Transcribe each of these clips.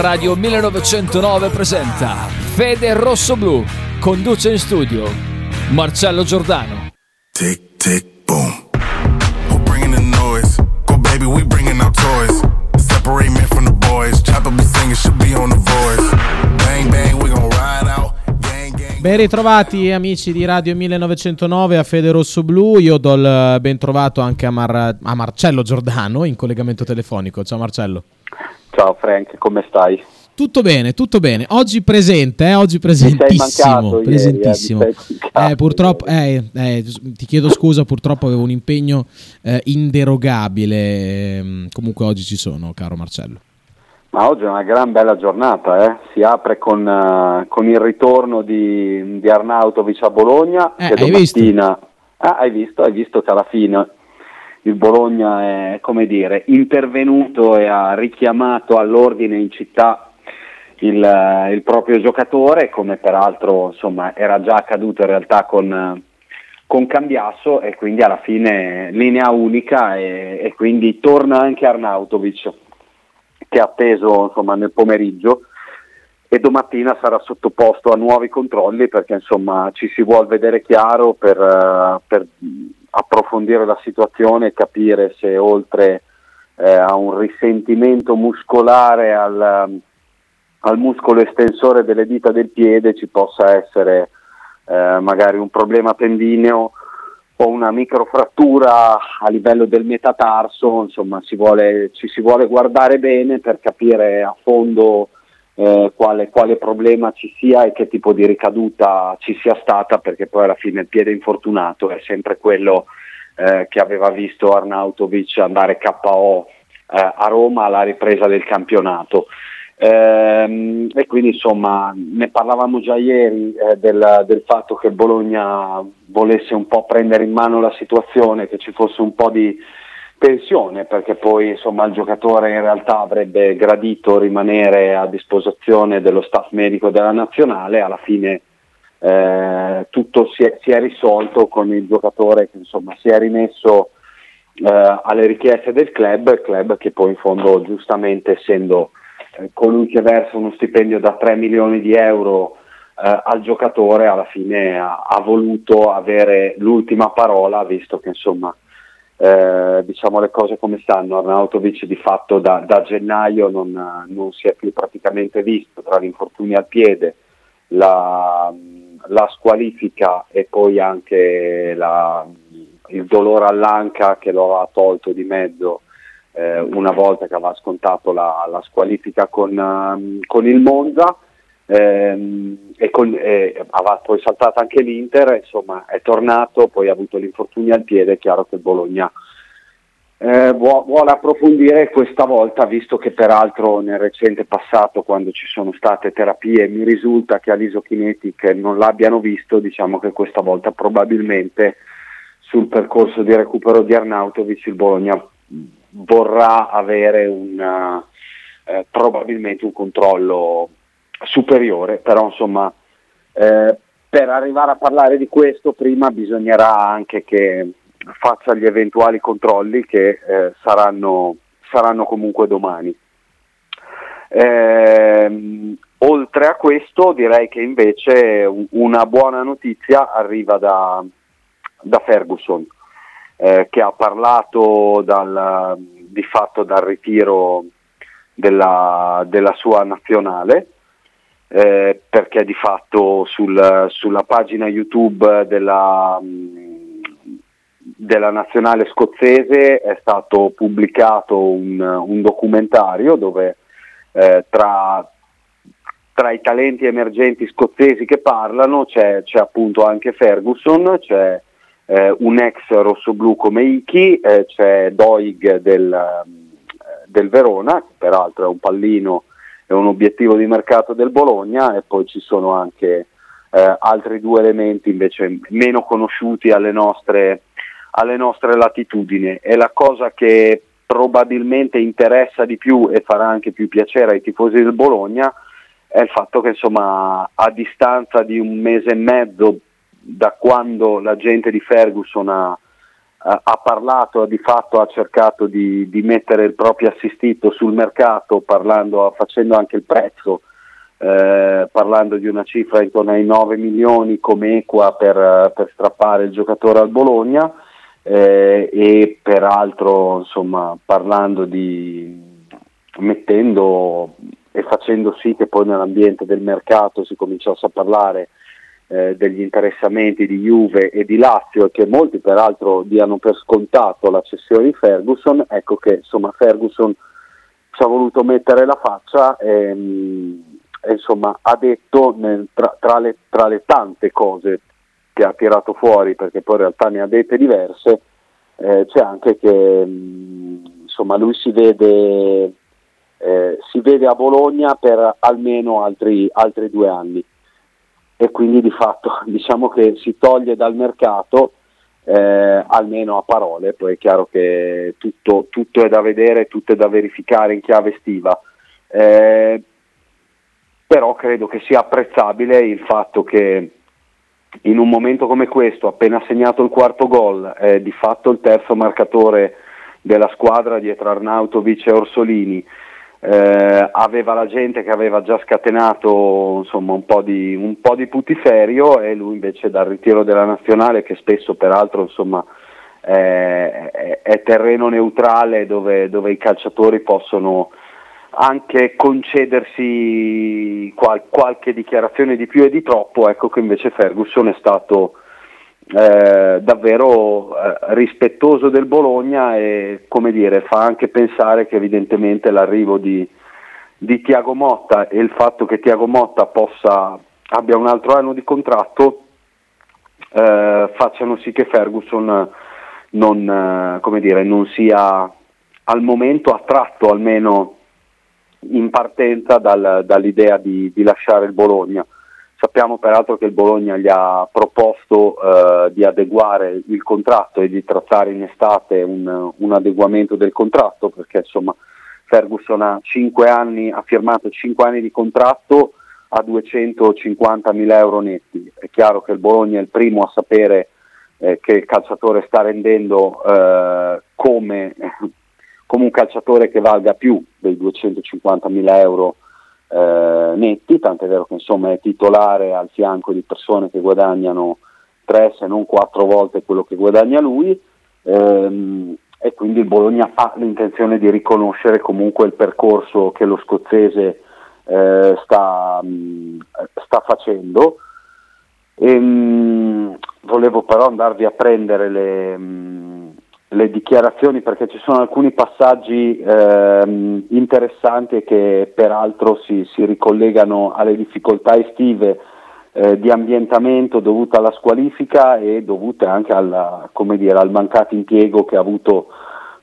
Radio 1909 presenta Fede Rosso Blu. Conduce in studio Marcello Giordano. Tick, tick, boom. Who bringing the noise? Go baby, we bringing our toys. Separate men from the boys. Chopper be singing, should be on the voice. Bang, bang, we gon' ride out. Gang, gang. Ben ritrovati amici di Radio 1909 a Fede Rosso Blu, io do il ben trovato anche a, Mar- a Marcello Giordano in collegamento telefonico. Ciao Marcello. Ciao Frank, come stai? Tutto bene, tutto bene. Oggi presente, eh? oggi presentissimo. mancato ieri, presentissimo. eh, Eh, purtroppo, eh, eh, ti chiedo scusa, purtroppo avevo un impegno eh, inderogabile. ehm, Comunque oggi ci sono, caro Marcello. Ma oggi è una gran bella giornata, eh? si apre con, eh, con il ritorno di, di Arnautovic a Bologna. Eh, che hai visto? domattina- Ah, hai visto? Hai visto che alla fine il Bologna è, dire, intervenuto e ha richiamato all'ordine in città il, eh, il proprio giocatore, come peraltro insomma, era già accaduto in realtà con, con Cambiasso e quindi alla fine linea unica e, e quindi torna anche Arnautovic che è atteso insomma, nel pomeriggio e domattina sarà sottoposto a nuovi controlli perché insomma ci si vuole vedere chiaro per, eh, per approfondire la situazione e capire se oltre eh, a un risentimento muscolare al, al muscolo estensore delle dita del piede ci possa essere eh, magari un problema tendineo o una microfrattura a livello del metatarso, insomma si vuole- ci si vuole guardare bene per capire a fondo eh, quale, quale problema ci sia e che tipo di ricaduta ci sia stata, perché poi alla fine il piede infortunato è sempre quello eh, che aveva visto Arnautovic andare KO eh, a Roma alla ripresa del campionato. Ehm, e quindi insomma ne parlavamo già ieri eh, del, del fatto che Bologna volesse un po' prendere in mano la situazione, che ci fosse un po' di tensione perché poi insomma il giocatore in realtà avrebbe gradito rimanere a disposizione dello staff medico della nazionale, alla fine eh, tutto si è, si è risolto con il giocatore che insomma si è rimesso eh, alle richieste del club, club che poi in fondo giustamente essendo eh, colui che versa uno stipendio da 3 milioni di euro eh, al giocatore alla fine ha, ha voluto avere l'ultima parola visto che insomma eh, diciamo le cose come stanno, Arnautovic di fatto da, da gennaio non, non si è più praticamente visto tra gli infortuni al piede, la, la squalifica e poi anche la- il dolore all'anca che lo ha tolto di mezzo eh, una volta che aveva scontato la, la squalifica con, ehm, con il Monza ehm, e, con- e aveva poi saltato anche l'Inter, insomma è tornato, poi ha avuto l'infortunio al piede, è chiaro che Bologna eh, vuo- vuole approfondire questa volta, visto che peraltro nel recente passato, quando ci sono state terapie, mi risulta che all'isokinetic non l'abbiano visto, diciamo che questa volta probabilmente sul percorso di recupero di Arnautovic il Bologna vorrà avere un, eh, probabilmente un controllo superiore, però insomma eh, per arrivare a parlare di questo prima bisognerà anche che faccia gli eventuali controlli che eh, saranno, saranno comunque domani. Ehm, oltre a questo direi che invece un- una buona notizia arriva da, da Ferguson eh, che ha parlato dal, di fatto dal ritiro della, della sua nazionale eh, perché di fatto sul- sulla pagina YouTube della, mh, della nazionale scozzese è stato pubblicato un, un documentario dove eh, tra, tra i talenti emergenti scozzesi che parlano c'è, c'è appunto anche Ferguson, c'è eh, un ex rossoblu come Iki, eh, c'è Doig del, del Verona, che peraltro è un pallino e un obiettivo di mercato del Bologna, e poi ci sono anche eh, altri due elementi invece meno conosciuti alle nostre, alle nostre latitudini. E la cosa che probabilmente interessa di più e farà anche più piacere ai tifosi del Bologna è il fatto che insomma a distanza di un mese e mezzo da quando la gente di Ferguson ha, ha parlato, di fatto ha cercato di, di, mettere il proprio assistito sul mercato parlando, facendo anche il prezzo, eh, parlando di una cifra intorno ai 9 milioni come equa per, per strappare il giocatore al Bologna eh, e peraltro insomma parlando di mettendo e facendo sì che poi nell'ambiente del mercato si cominciasse a parlare eh, degli interessamenti di Juve e di Lazio e che molti peraltro diano per scontato la cessione di Ferguson, ecco che insomma Ferguson ci ha voluto mettere la faccia e, e insomma ha detto nel, tra, tra, le, tra, le, tante cose che ha tirato fuori, perché poi in realtà ne ha dette diverse, eh, c'è anche che insomma lui si vede, eh, si vede a Bologna per almeno altri, altri due anni e quindi di fatto diciamo che si toglie dal mercato eh, almeno a parole, poi è chiaro che tutto, tutto, è da vedere, tutto è da verificare in chiave estiva. Eh, però credo che sia apprezzabile il fatto che in un momento come questo, appena segnato il quarto gol, eh, di fatto il terzo marcatore della squadra dietro Arnautovic e Orsolini, eh, aveva la gente che aveva già scatenato insomma, un, po di, un, po di, putiferio e lui invece dal ritiro della nazionale che spesso peraltro insomma, è, è, terreno neutrale dove, dove, i calciatori possono anche concedersi qual, qualche dichiarazione di più e di troppo, ecco che invece Ferguson è stato eh, davvero eh, rispettoso del Bologna e come dire, fa anche pensare che evidentemente l'arrivo di, di Tiago Motta e il fatto che Tiago Motta possa, abbia un altro anno di contratto eh, facciano sì che Ferguson non, eh, dire, non sia al momento attratto almeno in partenza dal, dall'idea di, di lasciare il Bologna. Sappiamo peraltro che il Bologna gli ha proposto eh, di adeguare il contratto e di trattare in estate un, un adeguamento del contratto perché insomma Ferguson ha, anni, ha firmato 5 anni di contratto a 250 mila euro netti. È chiaro che il Bologna è il primo a sapere eh, che il calciatore sta rendendo eh, come, come, un calciatore che valga più dei 250 mila euro eh, netti, tant'è vero che insomma è titolare al fianco di persone che guadagnano tre se non quattro volte quello che guadagna lui ehm, e quindi il Bologna ha l'intenzione di riconoscere comunque il percorso che lo scozzese eh, sta, mh, sta, facendo. E, mh, volevo però andarvi a prendere le, mh, le dichiarazioni perché ci sono alcuni passaggi ehm, interessanti che peraltro si, si, ricollegano alle difficoltà estive eh, di ambientamento dovute alla squalifica e dovute anche alla, dire, al mancato impiego che ha avuto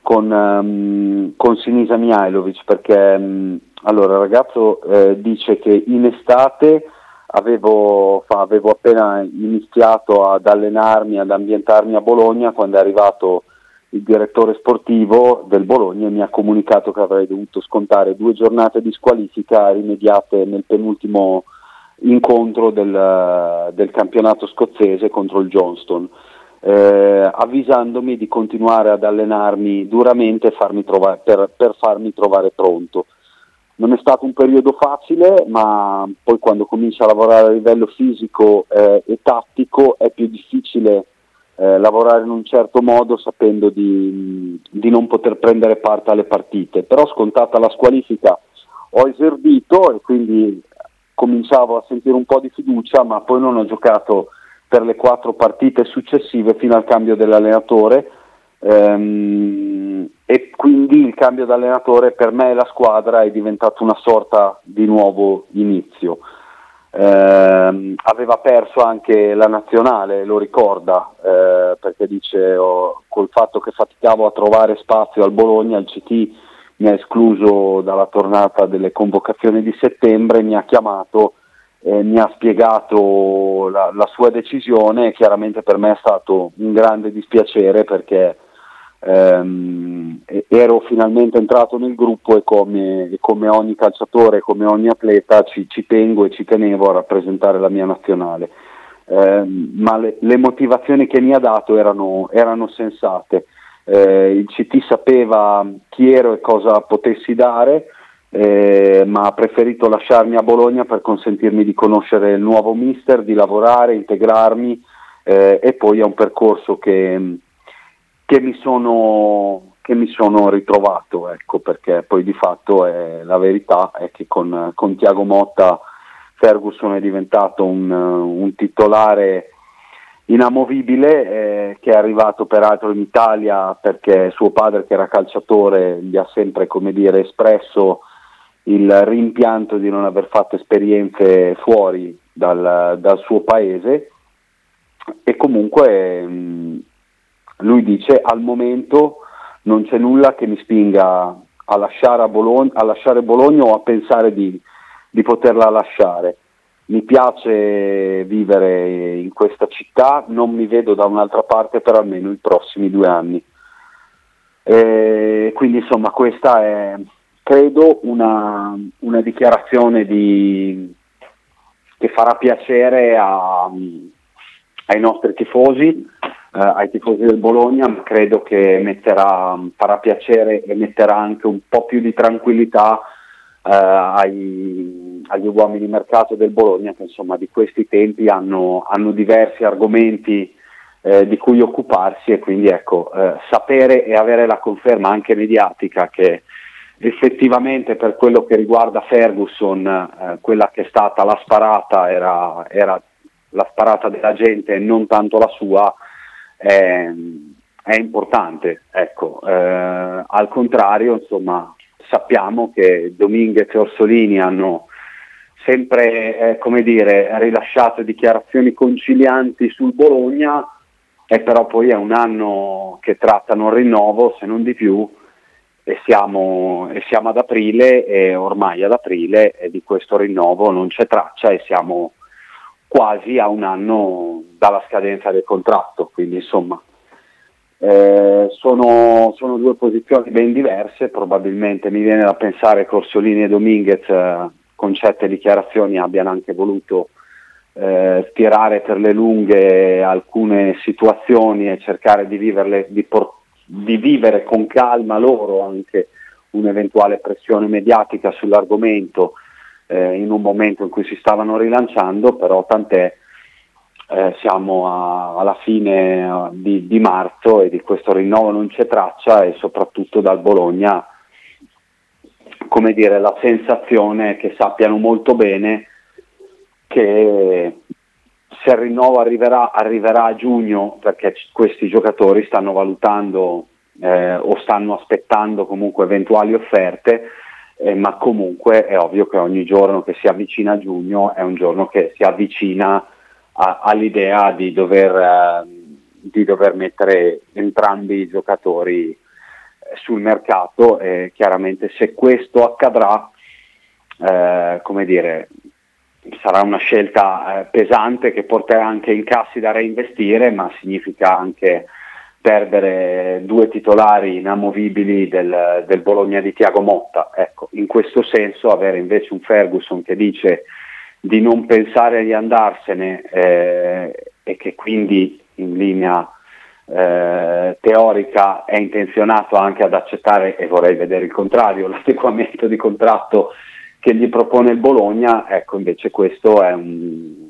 con, um, con Sinisa Mihailovic perché um, allora, il ragazzo eh, dice che in estate avevo, fa, avevo appena iniziato ad allenarmi, ad ambientarmi a Bologna quando è arrivato il direttore sportivo del Bologna mi ha comunicato che avrei dovuto scontare due giornate di squalifica rimediate nel penultimo incontro del, del campionato scozzese contro il Johnston, eh, avvisandomi di continuare ad allenarmi duramente farmi trovare, per, per farmi trovare pronto. Non è stato un periodo facile, ma poi quando cominci a lavorare a livello fisico eh, e tattico è più difficile eh, lavorare in un certo modo sapendo di, di, non poter prendere parte alle partite, però scontata la squalifica ho esordito e quindi cominciavo a sentire un po' di fiducia, ma poi non ho giocato per le quattro partite successive fino al cambio dell'allenatore ehm, e quindi il cambio d'allenatore per me e la squadra è diventato una sorta di nuovo inizio. Eh, aveva perso anche la nazionale, lo ricorda, eh, perché dice oh, col fatto che faticavo a trovare spazio al Bologna, il CT mi ha escluso dalla tornata delle convocazioni di settembre, mi ha chiamato e mi ha spiegato la, la sua decisione. E chiaramente per me è stato un grande dispiacere perché ehm, ero finalmente entrato nel gruppo e come, e come ogni calciatore, come ogni atleta ci, ci, tengo e ci tenevo a rappresentare la mia nazionale. eh, ma le, le, motivazioni che mi ha dato erano, erano sensate. Eh, il CT sapeva chi ero e cosa potessi dare, eh, ma ha preferito lasciarmi a Bologna per consentirmi di conoscere il nuovo mister, di lavorare, integrarmi eh, e poi è un percorso che, che, mi, sono, che mi sono ritrovato, ecco, perché poi di fatto è, la verità è che con, con Tiago Motta Ferguson è diventato un, un titolare inamovibile eh, che è arrivato peraltro in Italia perché suo padre che era calciatore gli ha sempre come dire, espresso il rimpianto di non aver fatto esperienze fuori dal, dal suo paese. E comunque mh, lui dice al momento non c'è nulla che mi spinga a lasciare, a Bologna, a lasciare Bologna o a pensare di, di poterla lasciare. Mi piace vivere in questa città, non mi vedo da un'altra parte per almeno i prossimi due anni. E quindi insomma questa è, credo, una, una dichiarazione di, che farà piacere a, ai nostri tifosi, ai tifosi del Bologna, ma credo che metterà, farà piacere e metterà anche un po' più di tranquillità eh, ai, agli uomini di mercato del Bologna che insomma di questi tempi hanno, hanno diversi argomenti eh, di cui occuparsi e quindi ecco, eh, sapere e avere la conferma anche mediatica che effettivamente per quello che riguarda Ferguson eh, quella che è stata la sparata era, era, la sparata della gente e non tanto la sua è, è importante ecco. eh, al contrario insomma sappiamo che Dominguez e Orsolini hanno sempre eh, dire, rilasciato dichiarazioni concilianti sul Bologna e però poi è un anno che trattano il rinnovo se non di più e siamo, e siamo ad aprile e ormai ad aprile di questo rinnovo non c'è traccia e siamo quasi a un anno dalla scadenza del contratto quindi insomma eh, sono, sono, due posizioni ben diverse, probabilmente mi viene da pensare che Orsolini e Dominguez eh, con certe dichiarazioni abbiano anche voluto eh, tirare per le lunghe alcune situazioni e cercare di, viverle, di, por- di vivere con calma loro anche un'eventuale pressione mediatica sull'argomento eh, in un momento in cui si stavano rilanciando, però tant'è eh, siamo a, alla fine eh, di, di, marzo e di questo rinnovo non c'è traccia e soprattutto dal Bologna come dire, la sensazione che sappiano molto bene che se il rinnovo arriverà, arriverà a giugno perché questi giocatori stanno valutando eh, o stanno aspettando comunque eventuali offerte, eh, ma comunque è ovvio che ogni giorno che si avvicina a giugno è un giorno che si avvicina a, all'idea di dover, eh, di dover, mettere entrambi i giocatori eh, sul mercato e chiaramente se questo accadrà, eh, come dire, sarà una scelta eh, pesante che porterà anche incassi da reinvestire, ma significa anche perdere due titolari inamovibili del, del Bologna di Tiago Motta. Ecco, in questo senso avere invece un Ferguson che dice di non pensare di andarsene eh, e che quindi in linea eh, teorica è intenzionato anche ad accettare, e vorrei vedere il contrario, l'adeguamento di contratto che gli propone il Bologna, ecco invece questo è, un,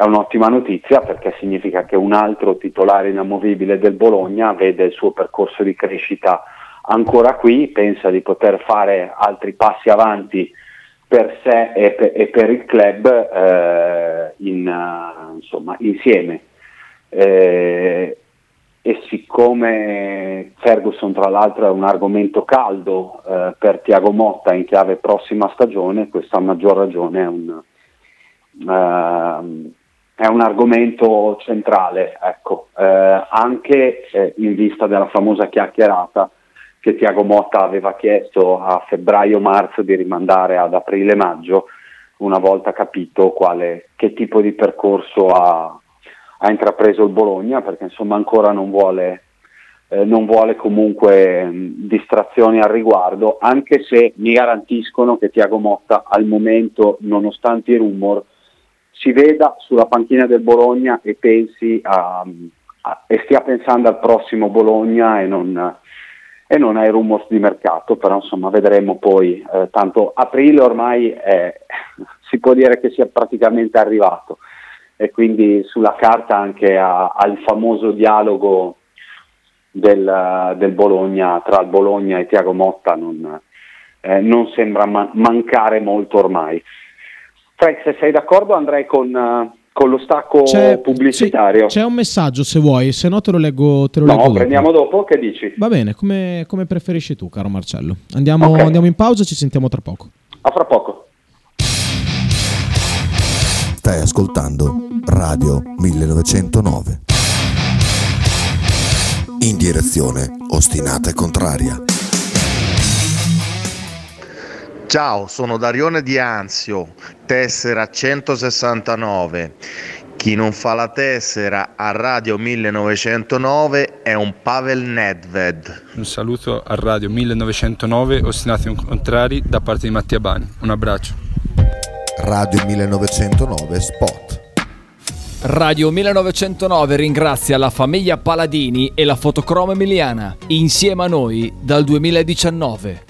è un'ottima notizia perché significa che un altro titolare inamovibile del Bologna vede il suo percorso di crescita ancora qui, pensa di poter fare altri passi avanti per sé e per, e per il club eh, in, uh, insomma, insieme. Eh, e siccome Ferguson tra l'altro è un argomento caldo eh, per Tiago Motta in chiave prossima stagione, questo a maggior ragione è un, uh, è un argomento centrale, ecco, eh, anche eh, in vista della famosa chiacchierata che Tiago Motta aveva chiesto a febbraio-marzo di rimandare ad aprile-maggio, una volta capito quale, che tipo di percorso ha, ha, intrapreso il Bologna, perché insomma ancora non vuole, eh, non vuole comunque mh, distrazioni al riguardo, anche se mi garantiscono che Tiago Motta al momento, nonostante i rumor, si veda sulla panchina del Bologna e pensi a, a, e stia pensando al prossimo Bologna e non, e non ai rumors di mercato, però insomma vedremo poi, eh, tanto aprile ormai è, si può dire che sia praticamente arrivato e quindi sulla carta anche al famoso dialogo del, del, Bologna, tra il Bologna e Tiago Motta non, eh, non sembra man- mancare molto ormai. Frank, se sei d'accordo andrei con, uh, con lo stacco c'è, pubblicitario. C'è, c'è, un messaggio se vuoi, se no te lo leggo, te lo no, leggo dopo. prendiamo dopo, che dici? Va bene, come, come preferisci tu, caro Marcello. Andiamo, okay. andiamo in pausa ci sentiamo tra poco. A fra poco. Stai ascoltando Radio 1909. In direzione ostinata e contraria. Ciao, sono Darione Di Anzio, tessera 169. Chi non fa la tessera a Radio 1909 è un Pavel Nedved. Un saluto a Radio 1909, ostinati e contrari, da parte di Mattia Bani. Un abbraccio. Radio 1909 Spot. Radio 1909 ringrazia la famiglia Paladini e la fotocromo emiliana, insieme a noi dal 2019.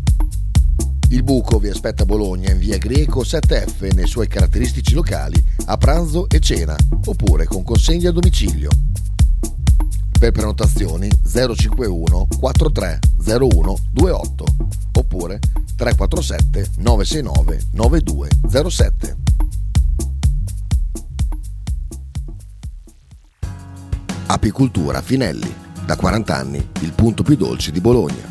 Il buco vi aspetta a Bologna in via Greco 7F nei suoi caratteristici locali a pranzo e cena, oppure con consegna a domicilio. Per prenotazioni 051 4301 28 oppure 347 969 9207. Apicultura Finelli, da 40 anni il punto più dolce di Bologna.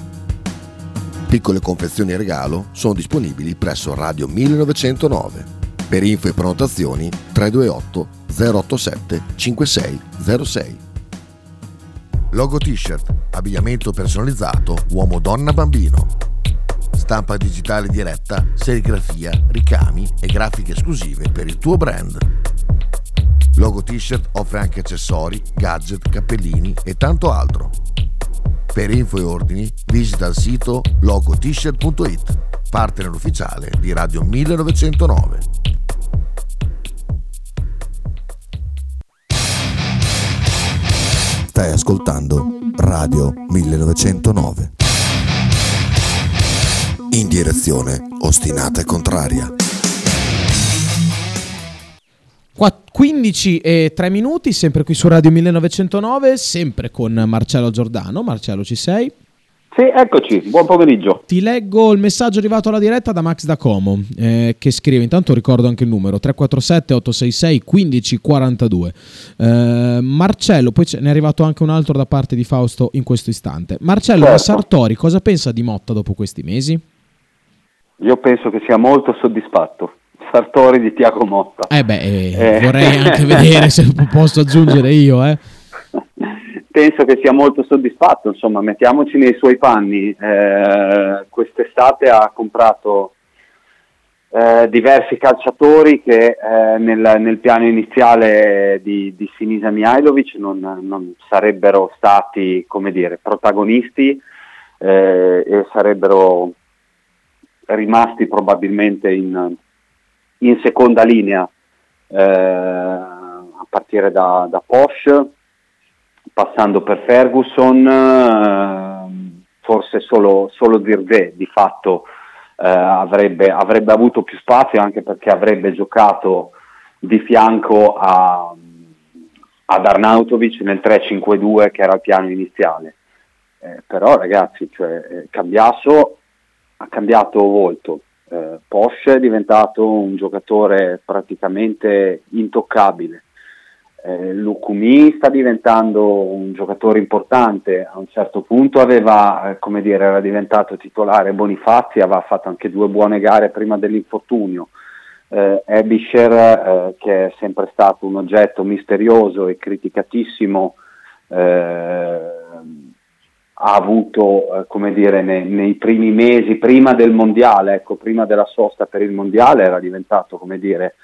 Piccole confezioni regalo sono disponibili presso Radio 1909. Per info e prenotazioni 328 087 5606. Logo t-shirt, abbigliamento personalizzato uomo-donna-bambino. Stampa digitale diretta, serigrafia, ricami e grafiche esclusive per il tuo brand. Logo t-shirt offre anche accessori, gadget, cappellini e tanto altro. Per info e ordini visita il sito logotshirt.it, partner ufficiale di Radio 1909. Stai ascoltando Radio 1909. In direzione ostinata e contraria. 15 e 3 minuti, sempre qui su Radio 1909, sempre con Marcello Giordano. Marcello, ci sei? Sì, eccoci, buon pomeriggio. Ti leggo il messaggio arrivato alla diretta da Max da Como eh, che scrive, intanto ricordo anche il numero 347 866 1542. Eh, Marcello, poi ne è arrivato anche un altro da parte di Fausto in questo istante. Marcello, Certo. Sartori cosa pensa di Motta dopo questi mesi? Io penso che sia molto soddisfatto. Sartori di Tiago Motta. Eh beh, eh, Eh. vorrei anche vedere se posso aggiungere io, eh. Penso che sia molto soddisfatto, insomma, mettiamoci nei suoi panni. Eh, quest'estate ha comprato eh, diversi calciatori che nel, nel piano iniziale di, di Sinisa Mihailovic non, non sarebbero stati, come dire, protagonisti e sarebbero rimasti probabilmente in, in seconda linea eh, a partire da, da Porsche passando per Ferguson, ehm, forse solo, solo Zirze di fatto eh, avrebbe, avrebbe avuto più spazio anche perché avrebbe giocato di fianco a, ad Arnautovic nel 3-5-2 che era il piano iniziale. Eh, però ragazzi, cioè, eh, Cambiasso ha cambiato volto, eh, Porsche è diventato un giocatore praticamente intoccabile. Eh, Lucumi sta diventando un giocatore importante, a un certo punto aveva, eh, come dire, era diventato titolare Bonifazzi, aveva fatto anche due buone gare prima dell'infortunio. Eh, Ebischer, eh, che è sempre stato un oggetto misterioso e criticatissimo, eh, ha avuto, eh, come dire, nei, nei primi mesi, prima del mondiale, ecco, prima della sosta per il mondiale, era diventato, come dire,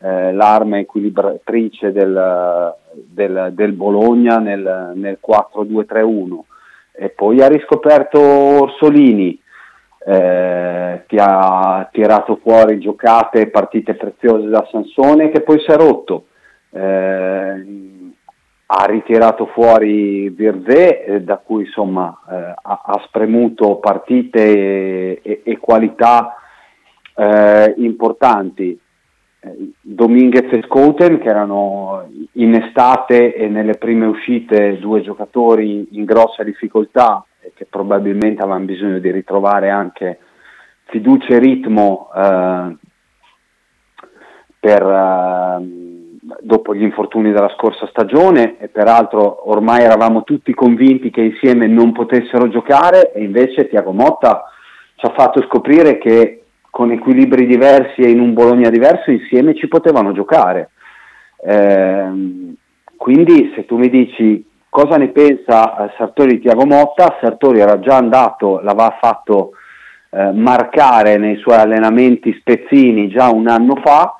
eh, l'arma equilibratrice del, del, del Bologna nel, nel 4-2-3-1 e poi ha riscoperto Orsolini eh, che ha tirato fuori giocate e partite preziose da Sansone che poi si è rotto. Eh, ha ritirato fuori Virzè eh, da cui insomma eh, ha, ha spremuto partite e, e- e qualità eh, importanti. Eh, Dominguez e Scouten che erano in estate e nelle prime uscite due giocatori in grossa difficoltà e che probabilmente avevano bisogno di ritrovare anche fiducia e ritmo eh, per, ehm, dopo gli infortuni della scorsa stagione e peraltro ormai eravamo tutti convinti che insieme non potessero giocare e invece Tiago Motta ci ha fatto scoprire che con equilibri diversi e in un Bologna diverso insieme ci potevano giocare. Ehm, quindi se tu mi dici cosa ne pensa eh, Sartori di Tiago Motta, Sartori era già andato, l'aveva fatto eh, marcare nei suoi allenamenti spezzini già un anno fa,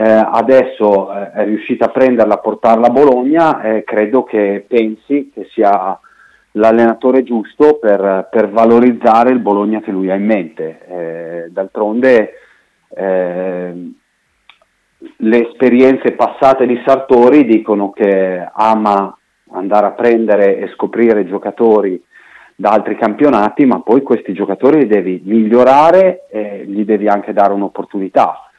eh, adesso eh, è riuscito a prenderla, a portarla a Bologna, eh, credo che pensi che sia l'allenatore giusto per, per valorizzare il Bologna che lui ha in mente. Eh, d'altronde eh, le esperienze passate di Sartori dicono che ama andare a prendere e scoprire giocatori da altri campionati, ma poi questi giocatori li devi migliorare e gli devi anche dare un'opportunità.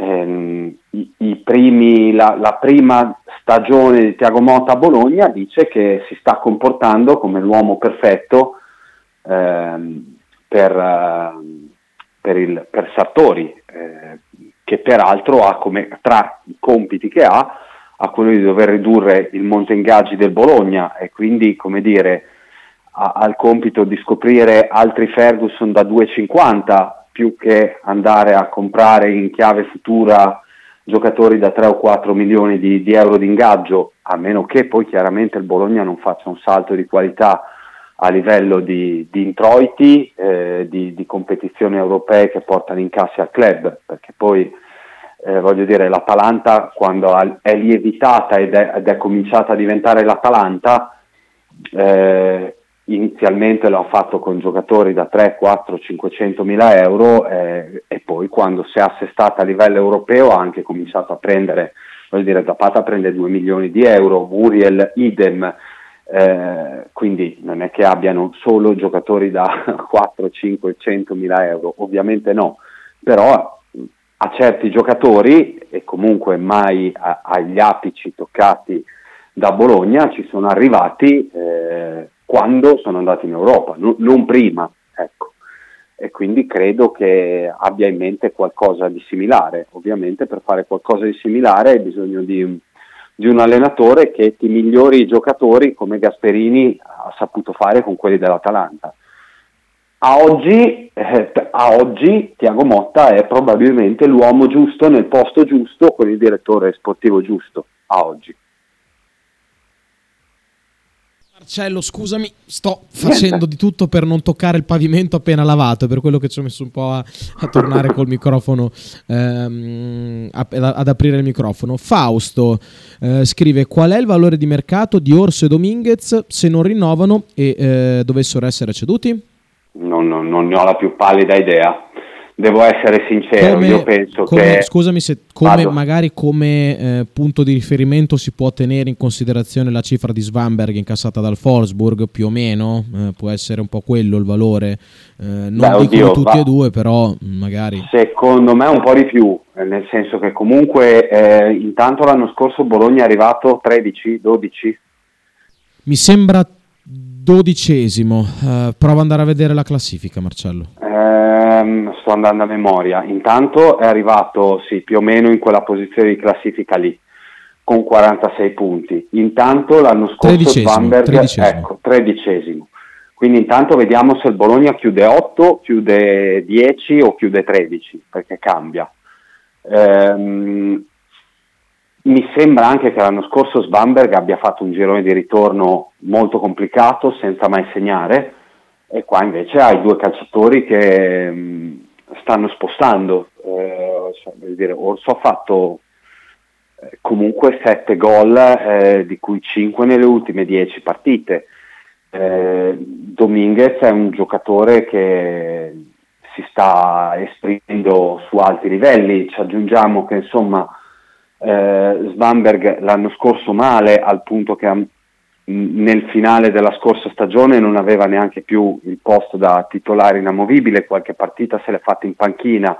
Ehm, i, i primi- la, la prima stagione di Tiago Motta a Bologna dice che si sta comportando come l'uomo perfetto ehm, per, ehm, per, il, per Sartori, eh, che peraltro ha come, tra i compiti che ha, ha quello di dover ridurre il monte ingaggi del Bologna e quindi, come dire, ha, ha il compito di scoprire altri Ferguson da 2,50 più che andare a comprare in chiave futura giocatori da 3 o 4 milioni di, di euro di ingaggio, a meno che poi chiaramente il Bologna non faccia un salto di qualità a livello di, di introiti, eh, di, di competizioni europee che portano incassi al club, perché poi eh, voglio dire l'Atalanta quando è lievitata ed è, ed è cominciata a diventare l'Atalanta, eh, inizialmente l'ho fatto con giocatori da 3, 4, 500 mila euro eh, e poi quando si è assestata a livello europeo ha anche cominciato a prendere, voglio dire Zapata prende 2 milioni di euro, Muriel idem, eh, quindi non è che abbiano solo giocatori da 4, 5, 100 mila euro, ovviamente no, però a certi giocatori e comunque mai a- agli apici toccati da Bologna ci sono arrivati eh, quando sono andati in Europa, no- non prima. Ecco. E quindi credo che abbia in mente qualcosa di similare. Ovviamente per fare qualcosa di similare hai bisogno di, di un allenatore che ti migliori i giocatori come Gasperini ha saputo fare con quelli dell'Atalanta. A oggi, eh, a oggi Tiago Motta è probabilmente l'uomo giusto nel posto giusto con il direttore sportivo giusto. A oggi. Marcello, scusami, sto facendo di tutto per non toccare il pavimento appena lavato, per quello che ci ho messo un po' a, a tornare col microfono, ehm, a- ad aprire il microfono. Fausto eh, scrive qual è il valore di mercato di Orso e Dominguez se non rinnovano e eh, dovessero essere ceduti? Non, non- non ne ho la più pallida idea. Devo essere sincero, io penso come- che... Scusami se come, magari come eh, punto di riferimento si può tenere in considerazione la cifra di Svanberg incassata dal Forsburg, più o meno, eh, può essere un po' quello il valore, eh, non Beh, oddio, tutti va- e due, però mh, magari... Secondo me un po' di più, eh, nel senso che comunque eh, intanto l'anno scorso Bologna è arrivato 13, 12, Mi sembra dodicesimo, eh, prova ad andare a vedere la classifica Marcello. Ehm, sto andando a memoria. Intanto è arrivato sì, più o meno in quella posizione di classifica lì, con 46 punti. Intanto l'anno scorso Tredicesimo, Svanberg, tredicesimo. ecco, tredicesimo. Quindi intanto vediamo se il Bologna chiude 8, chiude 10 o chiude 13, perché cambia. Ehm, mi sembra anche che l'anno scorso Svanberg abbia fatto un girone di ritorno molto complicato senza mai segnare e qua invece hai due calciatori che mh, stanno spostando. Eh, dire, Orso ha fatto eh, comunque 7 gol, eh, di cui 5 nelle ultime 10 partite. Eh, Dominguez è un giocatore che si sta esprimendo su alti livelli, ci aggiungiamo che insomma eh, Svanberg l'anno scorso male al punto che ha- nel finale della scorsa stagione non aveva neanche più il posto da titolare inamovibile, qualche partita se l'è fatta in panchina.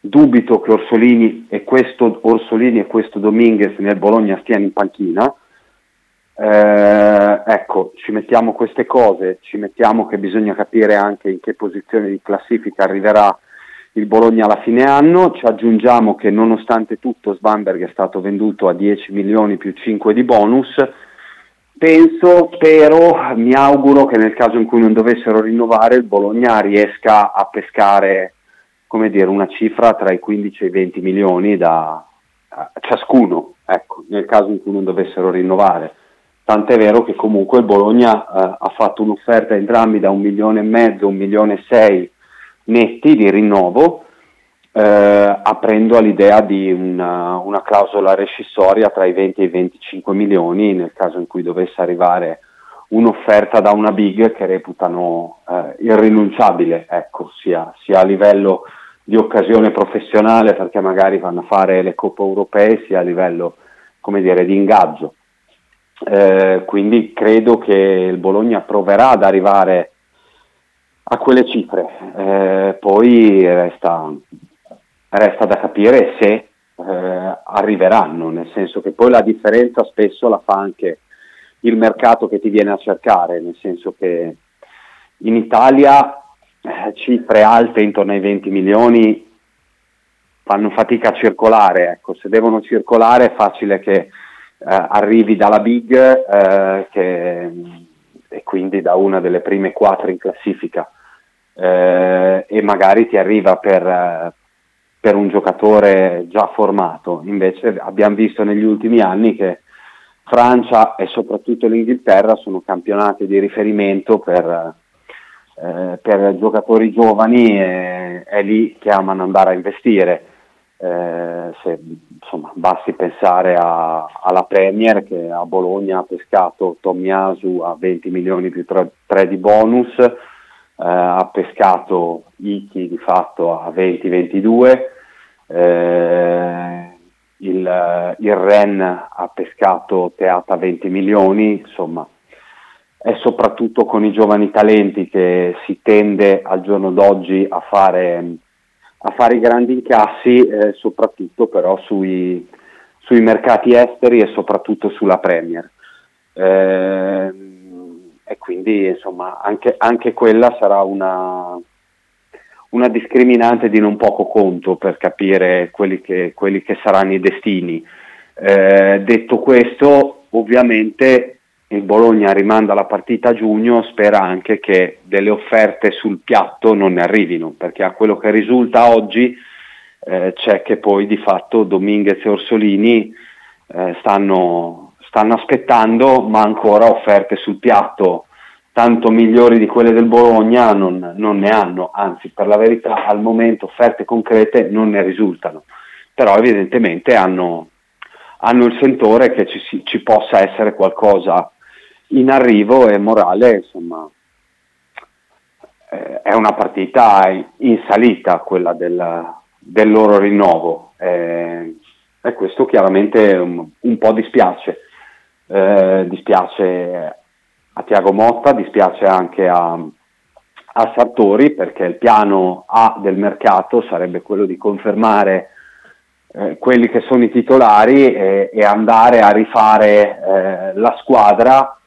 Dubito che Orsolini e questo, Orsolini e questo Dominguez nel Bologna stiano in panchina. Eh, ecco, ci mettiamo queste cose, ci mettiamo che bisogna capire anche in che posizione di classifica arriverà il Bologna alla fine anno, ci aggiungiamo che nonostante tutto Svanberg è stato venduto a 10 milioni più 5 di bonus, penso, spero, mi auguro che nel caso in cui non dovessero rinnovare il Bologna riesca a pescare come dire, una cifra tra i 15 e i 20 milioni da ciascuno, ecco, nel caso in cui non dovessero rinnovare. Tant'è vero che comunque il Bologna eh, ha fatto un'offerta entrambi da un milione e mezzo, un milione e sei netti di rinnovo, eh, aprendo all'idea di una, una clausola rescissoria tra i 20 e i 25 milioni nel caso in cui dovesse arrivare un'offerta da una big che reputano eh, irrinunciabile, ecco, sia, sia a livello di occasione professionale perché magari vanno a fare le coppe europee, sia a livello come dire, di ingaggio. Eh, quindi credo che il Bologna proverà ad arrivare a quelle cifre, Eh, poi resta, resta da capire se eh, arriveranno, nel senso che poi la differenza spesso la fa anche il mercato che ti viene a cercare, nel senso che in Italia eh, cifre alte intorno ai 20 milioni fanno fatica a circolare, ecco, se devono circolare è facile che eh, arrivi dalla big eh, che- e quindi da una delle prime quattro in classifica eh, e magari ti arriva per, eh, per un giocatore già formato. Invece abbiamo visto negli ultimi anni che Francia e soprattutto l'Inghilterra sono campionati di riferimento per, eh, per giocatori giovani e è lì che amano andare a investire. Eh, se, insomma, basti pensare a- alla Premier che a Bologna ha pescato Tomiasu a 20 milioni più 3 di bonus, ha pescato Iki di fatto a 20-22, eh, il, il Ren ha pescato Teata a 20 milioni, insomma è soprattutto con i giovani talenti che si tende al giorno d'oggi a fare, a fare i grandi incassi, eh, soprattutto però sui, sui mercati esteri e soprattutto sulla Premier. Eh, e quindi insomma anche, anche quella sarà una, una, discriminante di non poco conto per capire quelli che, quelli che saranno i destini. Eh, detto questo, ovviamente il Bologna rimanda la partita a giugno, spera anche che delle offerte sul piatto non ne arrivino, perché a quello che risulta oggi eh, c'è che poi di fatto Dominguez e Orsolini eh, stanno, stanno aspettando, ma ancora offerte sul piatto tanto migliori di quelle del Bologna non, non, ne hanno, anzi per la verità al momento offerte concrete non ne risultano, però evidentemente hanno, hanno il sentore che ci, ci, possa essere qualcosa in arrivo e morale, insomma, eh, è una partita in salita quella del, del loro rinnovo eh, e questo chiaramente un, un po' dispiace. Eh, dispiace a Tiago Motta, dispiace anche a, a Sartori perché il piano A del mercato sarebbe quello di confermare eh, quelli che sono i titolari e, e andare a rifare eh, la squadra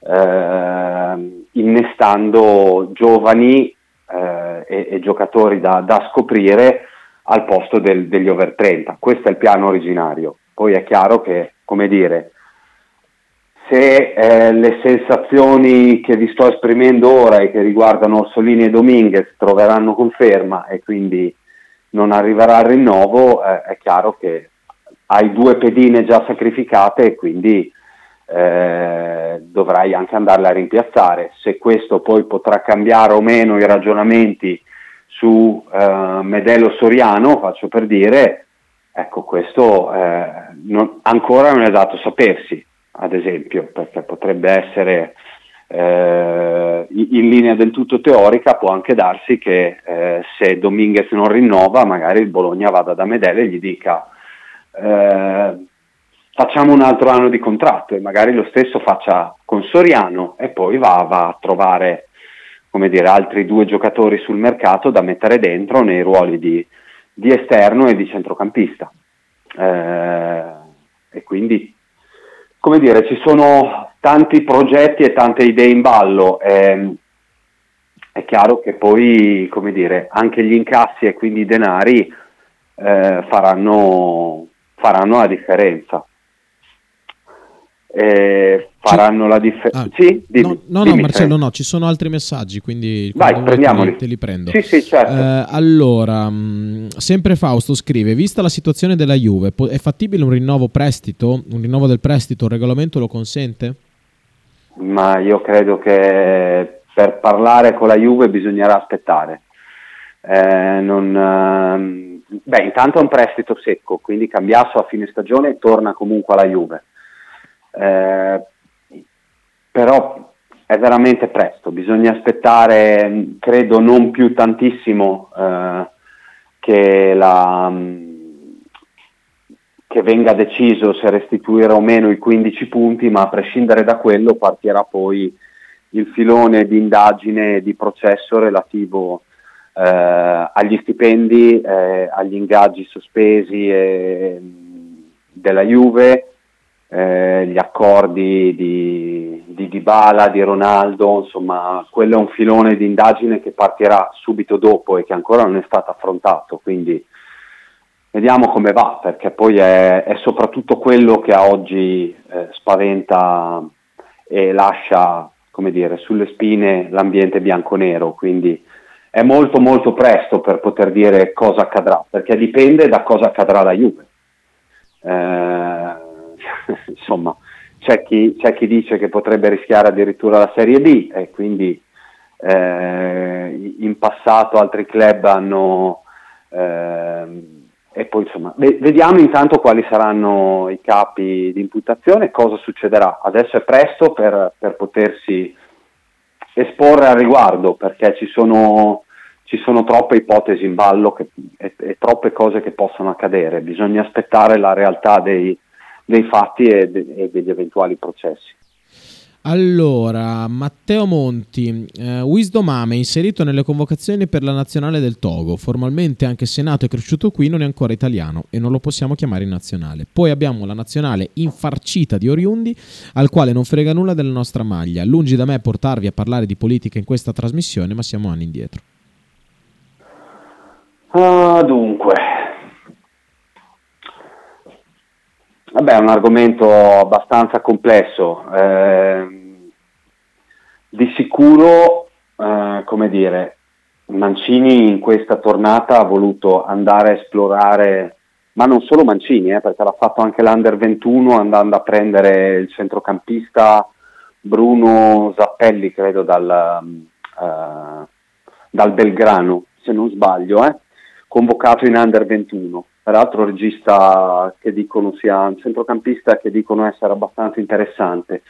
eh, innestando giovani eh, e, e, giocatori da, da scoprire al posto del, degli over 30. Questo è il piano originario. Poi è chiaro che, come dire, se eh, le sensazioni che vi sto esprimendo ora e che riguardano Orsolini e Dominguez troveranno conferma e quindi non arriverà il rinnovo, eh, è chiaro che hai due pedine già sacrificate e quindi eh, dovrai anche andarle a rimpiazzare. Se questo poi potrà cambiare o meno i ragionamenti su eh, Medelo Soriano, faccio per dire, ecco questo eh, non, ancora non è dato sapersi, ad esempio, perché potrebbe essere eh, in linea del tutto teorica, può anche darsi che eh, se Dominguez non rinnova, magari il Bologna vada da Medelo e gli dica eh, facciamo un altro anno di contratto e magari lo stesso faccia con Soriano e poi va, va a trovare dire, altri due giocatori sul mercato da mettere dentro nei ruoli di, di esterno e di centrocampista. Eh, e quindi, come dire, ci sono tanti progetti e tante idee in ballo. Eh, è chiaro che poi, come dire, anche gli incassi e quindi i denari eh, faranno, faranno la differenza eh, faranno la differenza. Ah, sì, no, no, no Marcello, no, ci sono altri messaggi, quindi Vai, prendiamoli. Te li prendo. Sì, sì, certo. Eh, allora, mh, mm, sempre Fausto scrive: Vista la situazione della Juve, è fattibile un rinnovo prestito? Un rinnovo del prestito? Il regolamento lo consente? Ma io credo che per parlare con la Juve bisognerà aspettare. Eh, non, eh, beh, intanto è un prestito secco, quindi Cambiasso a fine stagione torna comunque alla Juve eh, però è veramente presto, bisogna aspettare, credo, non più tantissimo eh, che, la, che venga deciso se restituire o meno i 15 punti, ma a prescindere da quello partirà poi il filone di indagine e di processo relativo eh, agli stipendi, eh, agli ingaggi sospesi eh, della Juve, eh, gli accordi di, di Dybala, di Ronaldo, insomma, quello è un filone di indagine che partirà subito dopo e che ancora non è stato affrontato, quindi vediamo come va, perché poi è, è soprattutto quello che a oggi eh, spaventa e lascia, come dire, sulle spine l'ambiente bianco-nero, quindi è molto molto presto per poter dire cosa accadrà, perché dipende da cosa accadrà alla Juve. Eh, insomma, c'è chi, c'è chi, dice che potrebbe rischiare addirittura la Serie B e quindi eh, in passato altri club hanno... Eh, e poi insomma, vediamo intanto quali saranno i capi di imputazione, cosa succederà. Adesso è presto per, per potersi esporre al riguardo perché ci sono, ci sono troppe ipotesi in ballo che, e, e, troppe cose che possono accadere. Bisogna aspettare la realtà dei, dei fatti e, de- e degli eventuali processi. Allora, Matteo Monti, eh, Wisdom Ame inserito nelle convocazioni per la nazionale del Togo. Formalmente anche se nato e cresciuto qui non è ancora italiano e non lo possiamo chiamare in nazionale. Poi abbiamo la nazionale infarcita di Oriundi al quale non frega nulla della nostra maglia. Lungi da me portarvi a parlare di politica in questa trasmissione, ma siamo anni indietro. Ah, dunque, vabbè, è un argomento abbastanza complesso. Eh, di sicuro, eh, come dire, Mancini in questa tornata ha voluto andare a esplorare, ma non solo Mancini, eh, perché l'ha fatto anche l'Under 21 andando a prendere il centrocampista Bruno Zappelli, credo, dal, eh, dal Belgrano, se non sbaglio, eh convocato in under 21. Peraltro regista che dicono sia un centrocampista che dicono essere abbastanza interessante.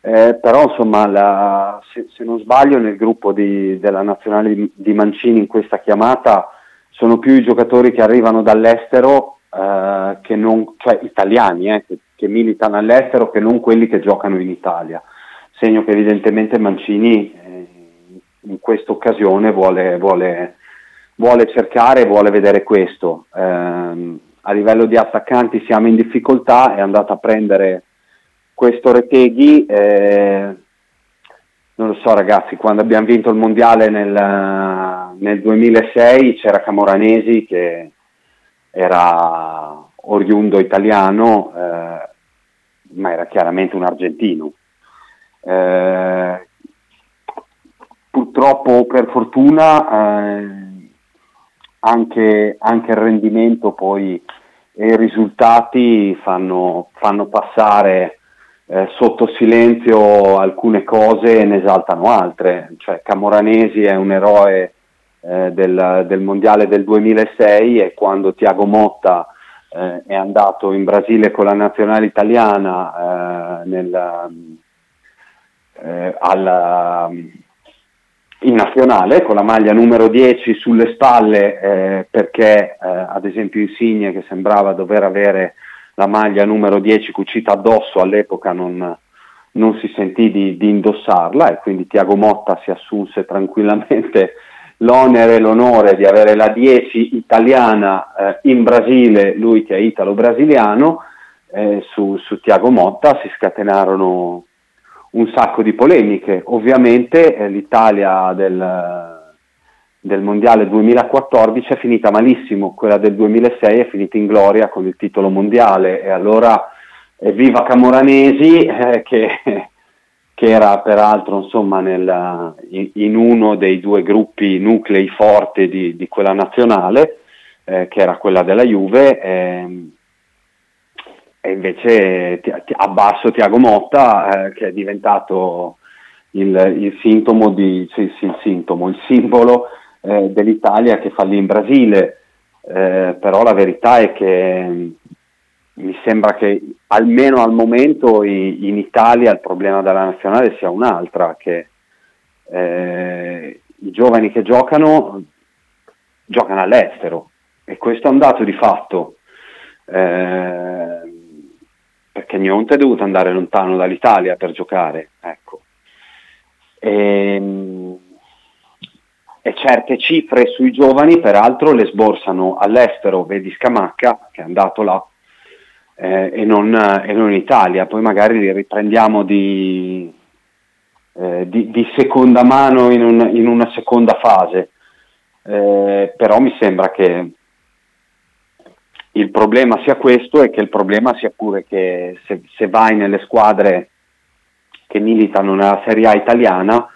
Eh, però insomma la, se, se, non sbaglio nel gruppo di, della nazionale di, Mancini in questa chiamata sono più i giocatori che arrivano dall'estero eh, che non, cioè italiani eh, che, che, militano all'estero che non quelli che giocano in Italia segno che evidentemente Mancini eh, in questa occasione vuole, vuole vuole cercare, vuole vedere questo. Eh, a livello di attaccanti siamo in difficoltà, è andato a prendere questo Reteghi. Eh, non lo so ragazzi, quando abbiamo vinto il mondiale nel, nel 2006 c'era Camoranesi che era oriundo italiano, eh, ma era chiaramente un argentino. Eh, purtroppo per fortuna eh, anche, anche il rendimento poi e i risultati fanno, fanno passare eh, sotto silenzio alcune cose e ne esaltano altre. Cioè, Camoranesi è un eroe eh, del, del, mondiale del 2006 e quando Tiago Motta eh, è andato in Brasile con la nazionale italiana eh, nel, eh, al in nazionale con la maglia numero 10 sulle spalle eh, perché eh, ad esempio Insigne che sembrava dover avere la maglia numero 10 cucita addosso all'epoca non, non si sentì di, di, indossarla e quindi Tiago Motta si assunse tranquillamente l'onere e l'onore di avere la 10 italiana eh, in Brasile, lui che è italo-brasiliano, eh, su, su Tiago Motta si scatenarono un sacco di polemiche. Ovviamente eh, l'Italia del, del, Mondiale 2014 è finita malissimo, quella del 2006 è finita in gloria con il titolo mondiale e allora evviva Camoranesi eh, che, che, era peraltro insomma, nel, in, in, uno dei due gruppi nuclei forti di, di quella nazionale, eh, che era quella della Juve. E invece ti, ti, abbasso Tiago Motta eh, che è diventato il, il, sintomo di, sì, sì, il, sintomo, il simbolo eh, dell'Italia che fallì in Brasile, eh, però la verità è che mm, mi sembra che almeno al momento i, in Italia il problema della nazionale sia un'altra, che eh, i giovani che giocano giocano all'estero e questo è un dato di fatto. Eh, perché Gnonte è dovuto andare lontano dall'Italia per giocare. Ecco. E, ehm, e, certe cifre sui giovani peraltro le sborsano all'estero, vedi Scamacca che è andato là eh, e, non, e, non, in Italia, poi magari li riprendiamo di, eh, di, di seconda mano in, un, in, una seconda fase, eh, però mi sembra che il problema sia questo e che il problema sia pure che se, se vai nelle squadre che militano nella Serie A italiana,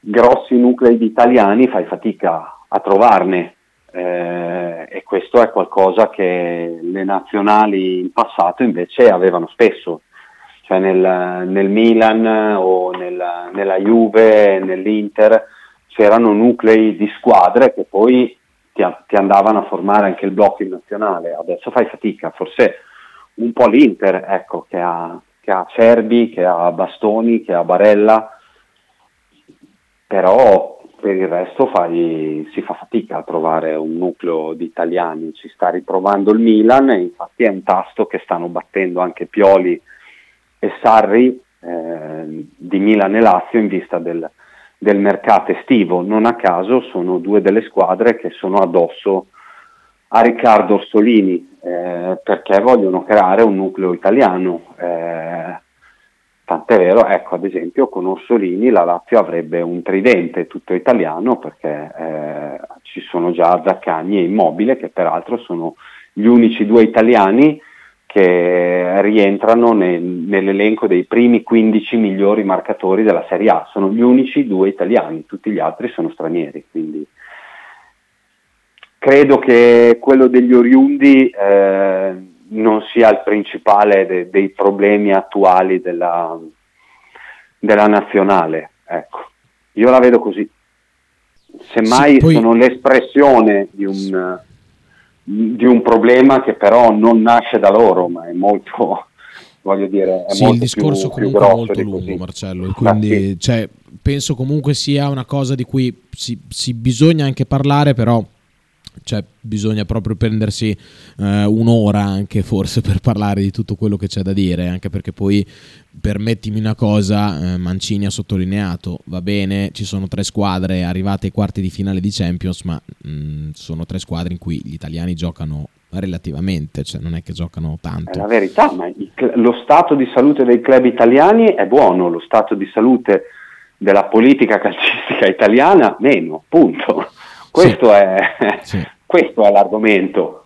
grossi nuclei di italiani fai fatica a trovarne. Eh, e questo è qualcosa che le nazionali in passato invece avevano spesso, cioè nel, nel Milan o nel, nella Juve, nell'Inter c'erano nuclei di squadre che poi ti, ti, andavano a formare anche il blocco in nazionale, adesso fai fatica, forse un po' l'Inter, ecco, che ha, che ha Cerbi, che ha Bastoni, che ha Barella, però per il resto fai, si fa fatica a trovare un nucleo di italiani, ci sta riprovando il Milan e infatti è un tasto che stanno battendo anche Pioli e Sarri, eh, di Milan e Lazio in vista del, del mercato estivo. Non a caso sono due delle squadre che sono addosso a Riccardo Orsolini eh, perché vogliono creare un nucleo italiano. Eh, tant'è vero, ecco ad esempio con Orsolini la Lazio avrebbe un tridente tutto italiano perché eh, ci sono già Zaccagni e Immobile che peraltro sono gli unici due italiani che rientrano nel, nell'elenco dei primi 15 migliori marcatori della Serie A, sono gli unici due italiani, tutti gli altri sono stranieri, quindi credo che quello degli oriundi eh, non sia il principale de- dei problemi attuali della, della nazionale, ecco. io la vedo così, semmai Sì, poi- sono l'espressione di un di un problema che però non nasce da loro, ma è molto, voglio dire, è Sì, molto il discorso più, più comunque è grosso molto lungo, così. Marcello. e Ma Quindi, sì. cioè, penso comunque sia una cosa di cui si, si bisogna anche parlare, però cioè, bisogna proprio prendersi eh, un'ora anche forse per parlare di tutto quello che c'è da dire, anche perché poi permettimi una cosa, eh, Mancini ha sottolineato, va bene, ci sono tre squadre arrivate ai quarti di finale di Champions, ma mh, sono tre squadre in cui gli italiani giocano relativamente, cioè non è che giocano È tanto. la verità, ma lo stato di salute dei club italiani è buono, lo stato di salute della politica calcistica italiana meno, punto. Questo, è, Sì. Questo è l'argomento.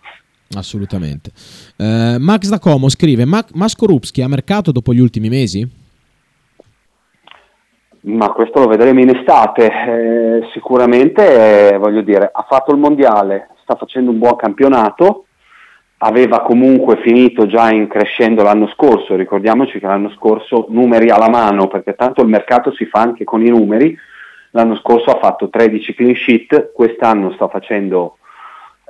Assolutamente. Eh, Max da Como scrive: Ma- Maskorupski ha mercato dopo gli ultimi mesi? Ma questo lo vedremo in estate. Eh, sicuramente, eh, voglio dire, ha fatto il mondiale, sta facendo un buon campionato, aveva comunque finito già in crescendo l'anno scorso. Ricordiamoci che l'anno scorso numeri alla mano, perché tanto il mercato si fa anche con i numeri. L'anno scorso ha fatto 13 clean sheet, quest'anno sta facendo,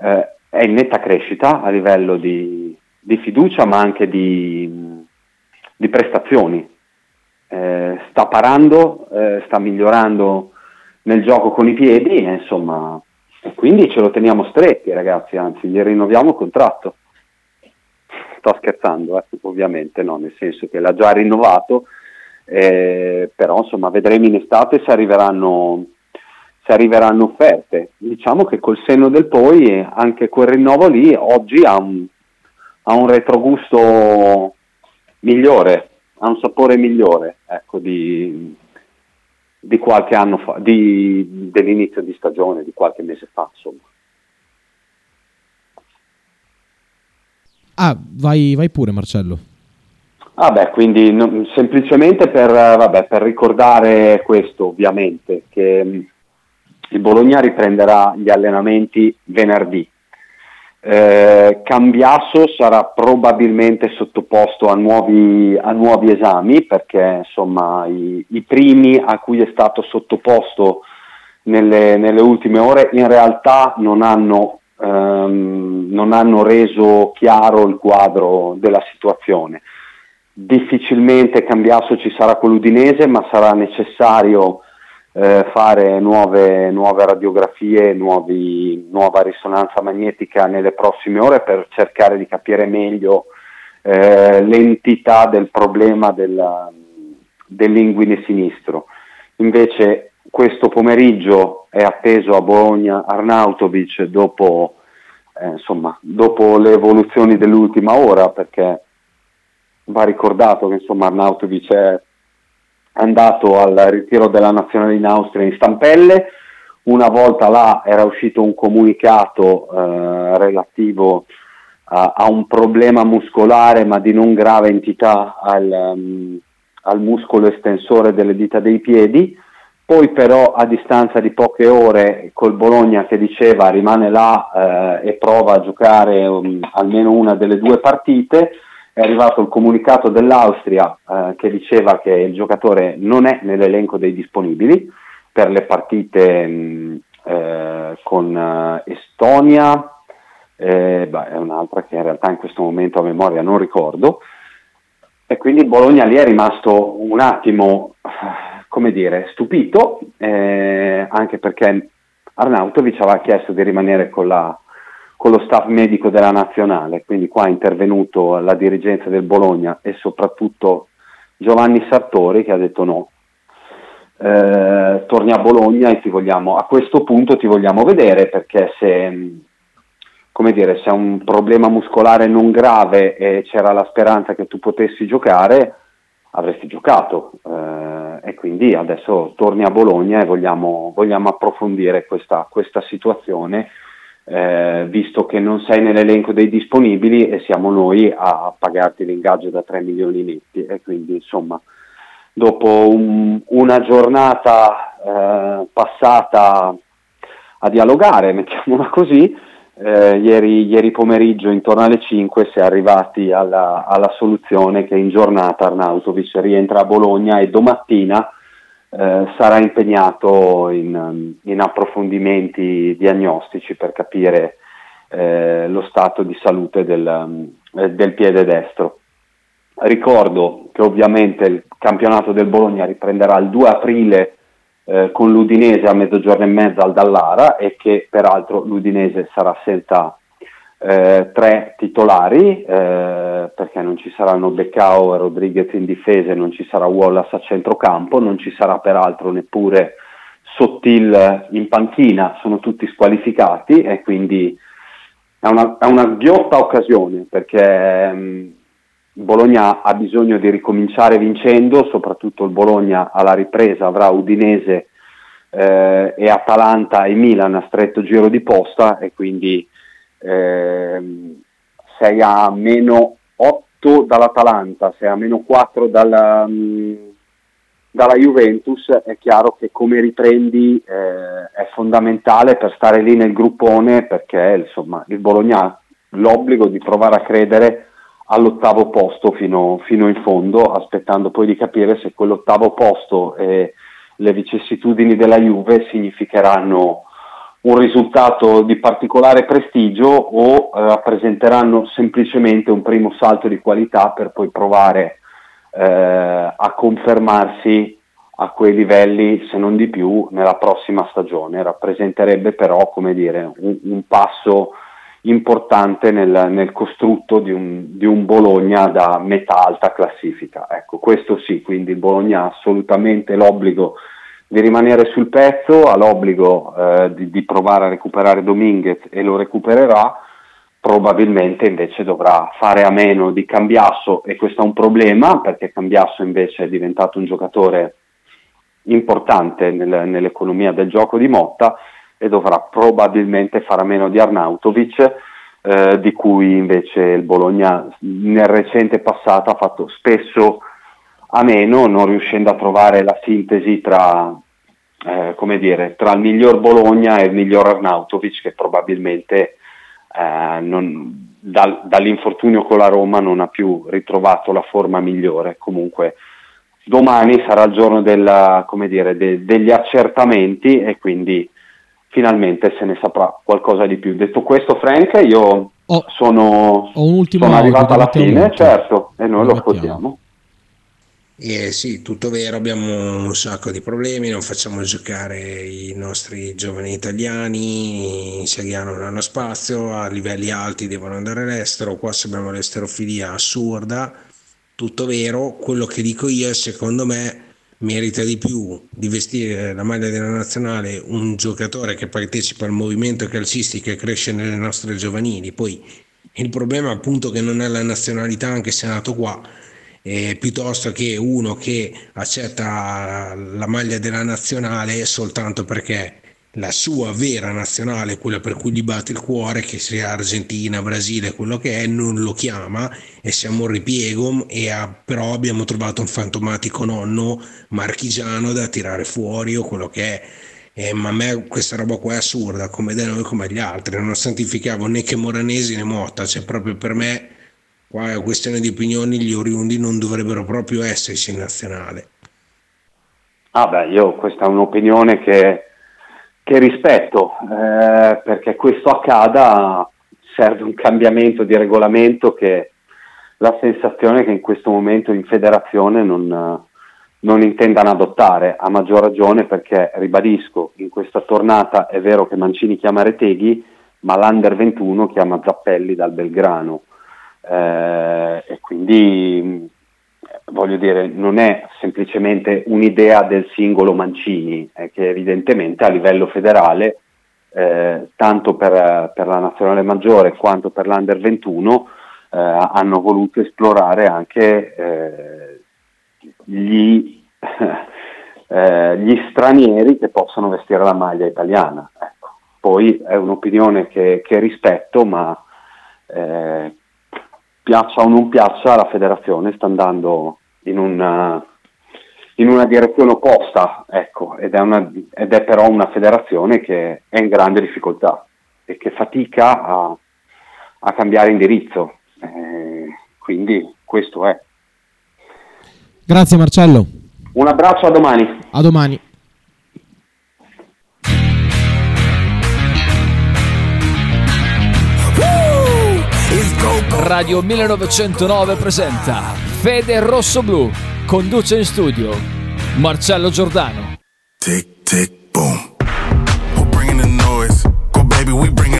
eh, è in netta crescita a livello di, di fiducia, ma anche di, di prestazioni eh, sta parando, eh, sta migliorando nel gioco con i piedi e insomma e quindi ce lo teniamo stretti ragazzi, anzi gli rinnoviamo il contratto. Sto scherzando, eh, ovviamente no, nel senso che l'ha già rinnovato, eh, però insomma vedremo in estate se arriveranno, se arriveranno offerte. Diciamo che col senno del poi eh, anche quel rinnovo lì oggi ha un, ha un retrogusto migliore, ha un sapore migliore ecco, di, di qualche anno fa, di- dell'inizio di stagione, di qualche mese fa, insomma. Ah, vai, vai pure, Marcello. Ah beh, quindi no- semplicemente per, vabbè, per ricordare questo, ovviamente, che il Bologna riprenderà gli allenamenti venerdì. Eh, Cambiasso sarà probabilmente sottoposto a nuovi, a nuovi esami perché insomma i, i primi a cui è stato sottoposto nelle, nelle ultime ore in realtà non hanno, ehm, non hanno reso chiaro il quadro della situazione. Difficilmente Cambiasso ci sarà con l'Udinese, ma sarà necessario eh, fare nuove, nuove radiografie, nuovi- nuova risonanza magnetica nelle prossime ore per cercare di capire meglio eh, l'entità del problema della- dell'inguine sinistro. Invece questo pomeriggio è atteso a Bologna Arnautovic dopo, eh, insomma, dopo le evoluzioni dell'ultima ora perché va ricordato che insomma Arnautovic è andato al ritiro della nazionale in Austria in stampelle, una volta là era uscito un comunicato eh, relativo a, a un problema muscolare ma di non grave entità al, um, al muscolo estensore delle dita dei piedi, poi però a distanza di poche ore col Bologna che diceva rimane là eh, e prova a giocare um, almeno una delle due partite, è arrivato il comunicato dell'Austria eh, che diceva che il giocatore non è nell'elenco dei disponibili per le partite mh, eh, con eh, Estonia, eh, beh, è un'altra che in realtà in questo momento a memoria non ricordo, e quindi Bologna lì è rimasto un attimo, come dire, stupito, eh, anche perché Arnautovic aveva chiesto di rimanere con, la, con lo staff medico della nazionale, quindi qua è intervenuto la dirigenza del Bologna e soprattutto Giovanni Sartori che ha detto no, eh, torni a Bologna e ti vogliamo, a questo punto ti vogliamo vedere perché se, come dire, se è un problema muscolare non grave e c'era la speranza che tu potessi giocare, avresti giocato. Eh, e quindi adesso torni a Bologna e vogliamo, vogliamo approfondire questa, questa situazione eh, visto che non sei nell'elenco dei disponibili e siamo noi a pagarti l'ingaggio da 3 milioni netti. E quindi insomma dopo un, una giornata eh, passata a dialogare, mettiamola così, eh, ieri, ieri, pomeriggio intorno alle 5 si è arrivati alla, alla, soluzione che in giornata Arnautovic rientra a Bologna e domattina eh, sarà impegnato in, in, approfondimenti diagnostici per capire eh, lo stato di salute del, eh, del piede destro. Ricordo che ovviamente il campionato del Bologna riprenderà il 2 aprile eh, con l'Udinese a mezzogiorno e mezza al Dallara e che peraltro l'Udinese sarà senza eh, tre titolari eh, perché non ci saranno Beccao e Rodriguez in difesa non ci sarà Wallace a centrocampo, non ci sarà peraltro neppure Sottil in panchina, sono tutti squalificati e quindi è una, è una ghiotta occasione perché mh, mm, Bologna ha bisogno di ricominciare vincendo, soprattutto il Bologna alla ripresa avrà Udinese eh, e Atalanta e Milan a stretto giro di posta e quindi eh, sei a meno 8 dall'Atalanta, sei a meno 4 dalla, mm, dalla Juventus, è chiaro che come riprendi eh, è fondamentale per stare lì nel gruppone perché insomma il Bologna ha l'obbligo di provare a credere all'ottavo posto fino, fino, in fondo, aspettando poi di capire se quell'ottavo posto e le vicissitudini della Juve significheranno un risultato di particolare prestigio o eh, rappresenteranno semplicemente un primo salto di qualità per poi provare eh, a confermarsi a quei livelli, se non di più, nella prossima stagione. Rappresenterebbe però, come dire, un, un passo importante nel, nel costrutto di un, di un, Bologna da metà alta classifica. Ecco, questo sì, quindi Bologna ha assolutamente l'obbligo di rimanere sul pezzo, ha l'obbligo eh, di, di, provare a recuperare Dominguez e lo recupererà, probabilmente invece dovrà fare a meno di Cambiasso e questo è un problema perché Cambiasso invece è diventato un giocatore importante nel, nell'economia del gioco di Motta e dovrà probabilmente fare a meno di Arnautovic, eh, di cui invece il Bologna nel recente passato ha fatto spesso a meno, non riuscendo a trovare la sintesi tra, eh, come dire, tra il miglior Bologna e il miglior Arnautovic, che probabilmente eh, non, dal, dall'infortunio con la Roma non ha più ritrovato la forma migliore. Comunque domani sarà il giorno della, dire, de, degli accertamenti e quindi finalmente se ne saprà qualcosa di più. Detto questo, Frank, io oh, sono, sono arrivato alla fine, certo, e noi lo ascoltiamo. Eh sì, tutto vero, abbiamo un sacco di problemi, non facciamo giocare i nostri giovani italiani, in Serie A non hanno spazio, a livelli alti devono andare all'estero, qua abbiamo l'esterofilia assurda, tutto vero, quello che dico io è secondo me merita di più di vestire la maglia della nazionale un giocatore che partecipa al movimento calcistico e cresce nelle nostre giovanili. Poi il problema appunto che non è la nazionalità, anche se è nato qua, eh, piuttosto che uno che accetta la maglia della nazionale soltanto perché la sua vera nazionale, quella per cui gli batte il cuore, che sia Argentina, Brasile, quello che è, non lo chiama e siamo un ripiego e ha, però abbiamo trovato un fantomatico nonno marchigiano da tirare fuori o quello che è. Eh, ma a me questa roba qua è assurda, come da noi come agli altri, non santificavo né che Moranesi né Motta, cioè proprio per me qua è questione di opinioni, gli oriundi non dovrebbero proprio esserci in nazionale. Ah beh, io questa è un'opinione che che rispetto, eh, perché questo accada serve un cambiamento di regolamento che la sensazione che in questo momento in federazione non, non intendano adottare, a maggior ragione perché, ribadisco, in questa tornata è vero che Mancini chiama Reteghi, ma l'Under 21 chiama Zappelli dal Belgrano. Eh, e quindi voglio dire, non è semplicemente un'idea del singolo Mancini, è che evidentemente a livello federale, eh, tanto per, per, la nazionale maggiore quanto per l'Under 21, eh, hanno voluto esplorare anche eh, gli, eh, gli, stranieri che possono vestire la maglia italiana. Ecco. Poi è un'opinione che, che rispetto, ma eh, piaccia o non piaccia, la federazione sta andando in una, in una direzione opposta, ecco, ed, è una, ed, è però una federazione che è in grande difficoltà e che fatica a, a cambiare indirizzo. Eh, quindi questo è. Grazie Marcello. Un abbraccio, a domani. A domani. Radio 1909 presenta Fede Rosso Blu. Conduce in studio Marcello Giordano. Tic tic